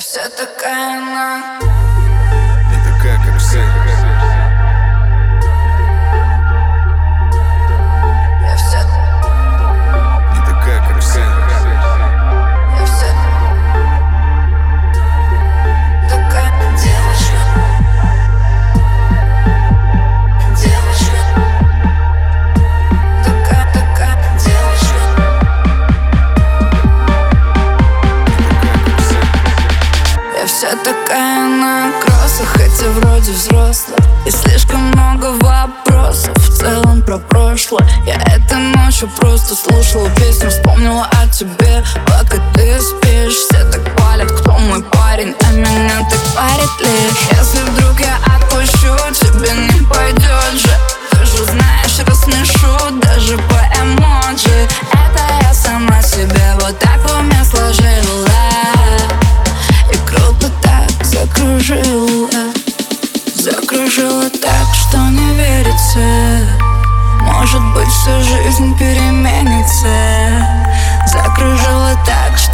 все такая она все вроде взрослых И слишком много вопросов В целом про прошлое. Я этой ночью просто слушала песню Вспомнила о тебе Пока ты спишь. Все так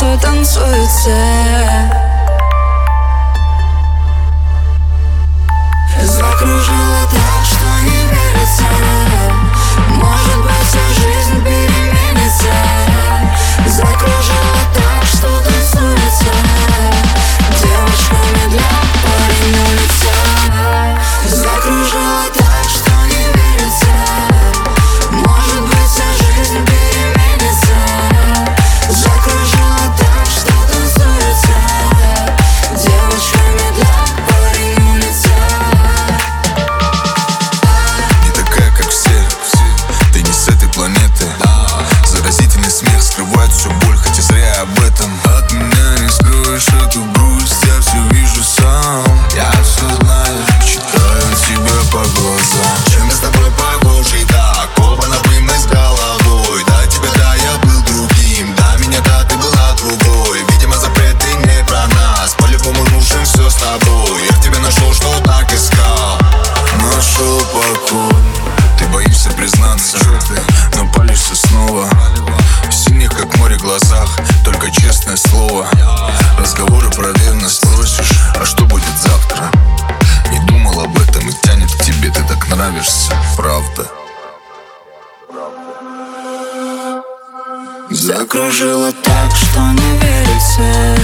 танцует, танцует все Закружила так, что не верится.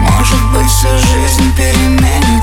Может быть, всю жизнь переменится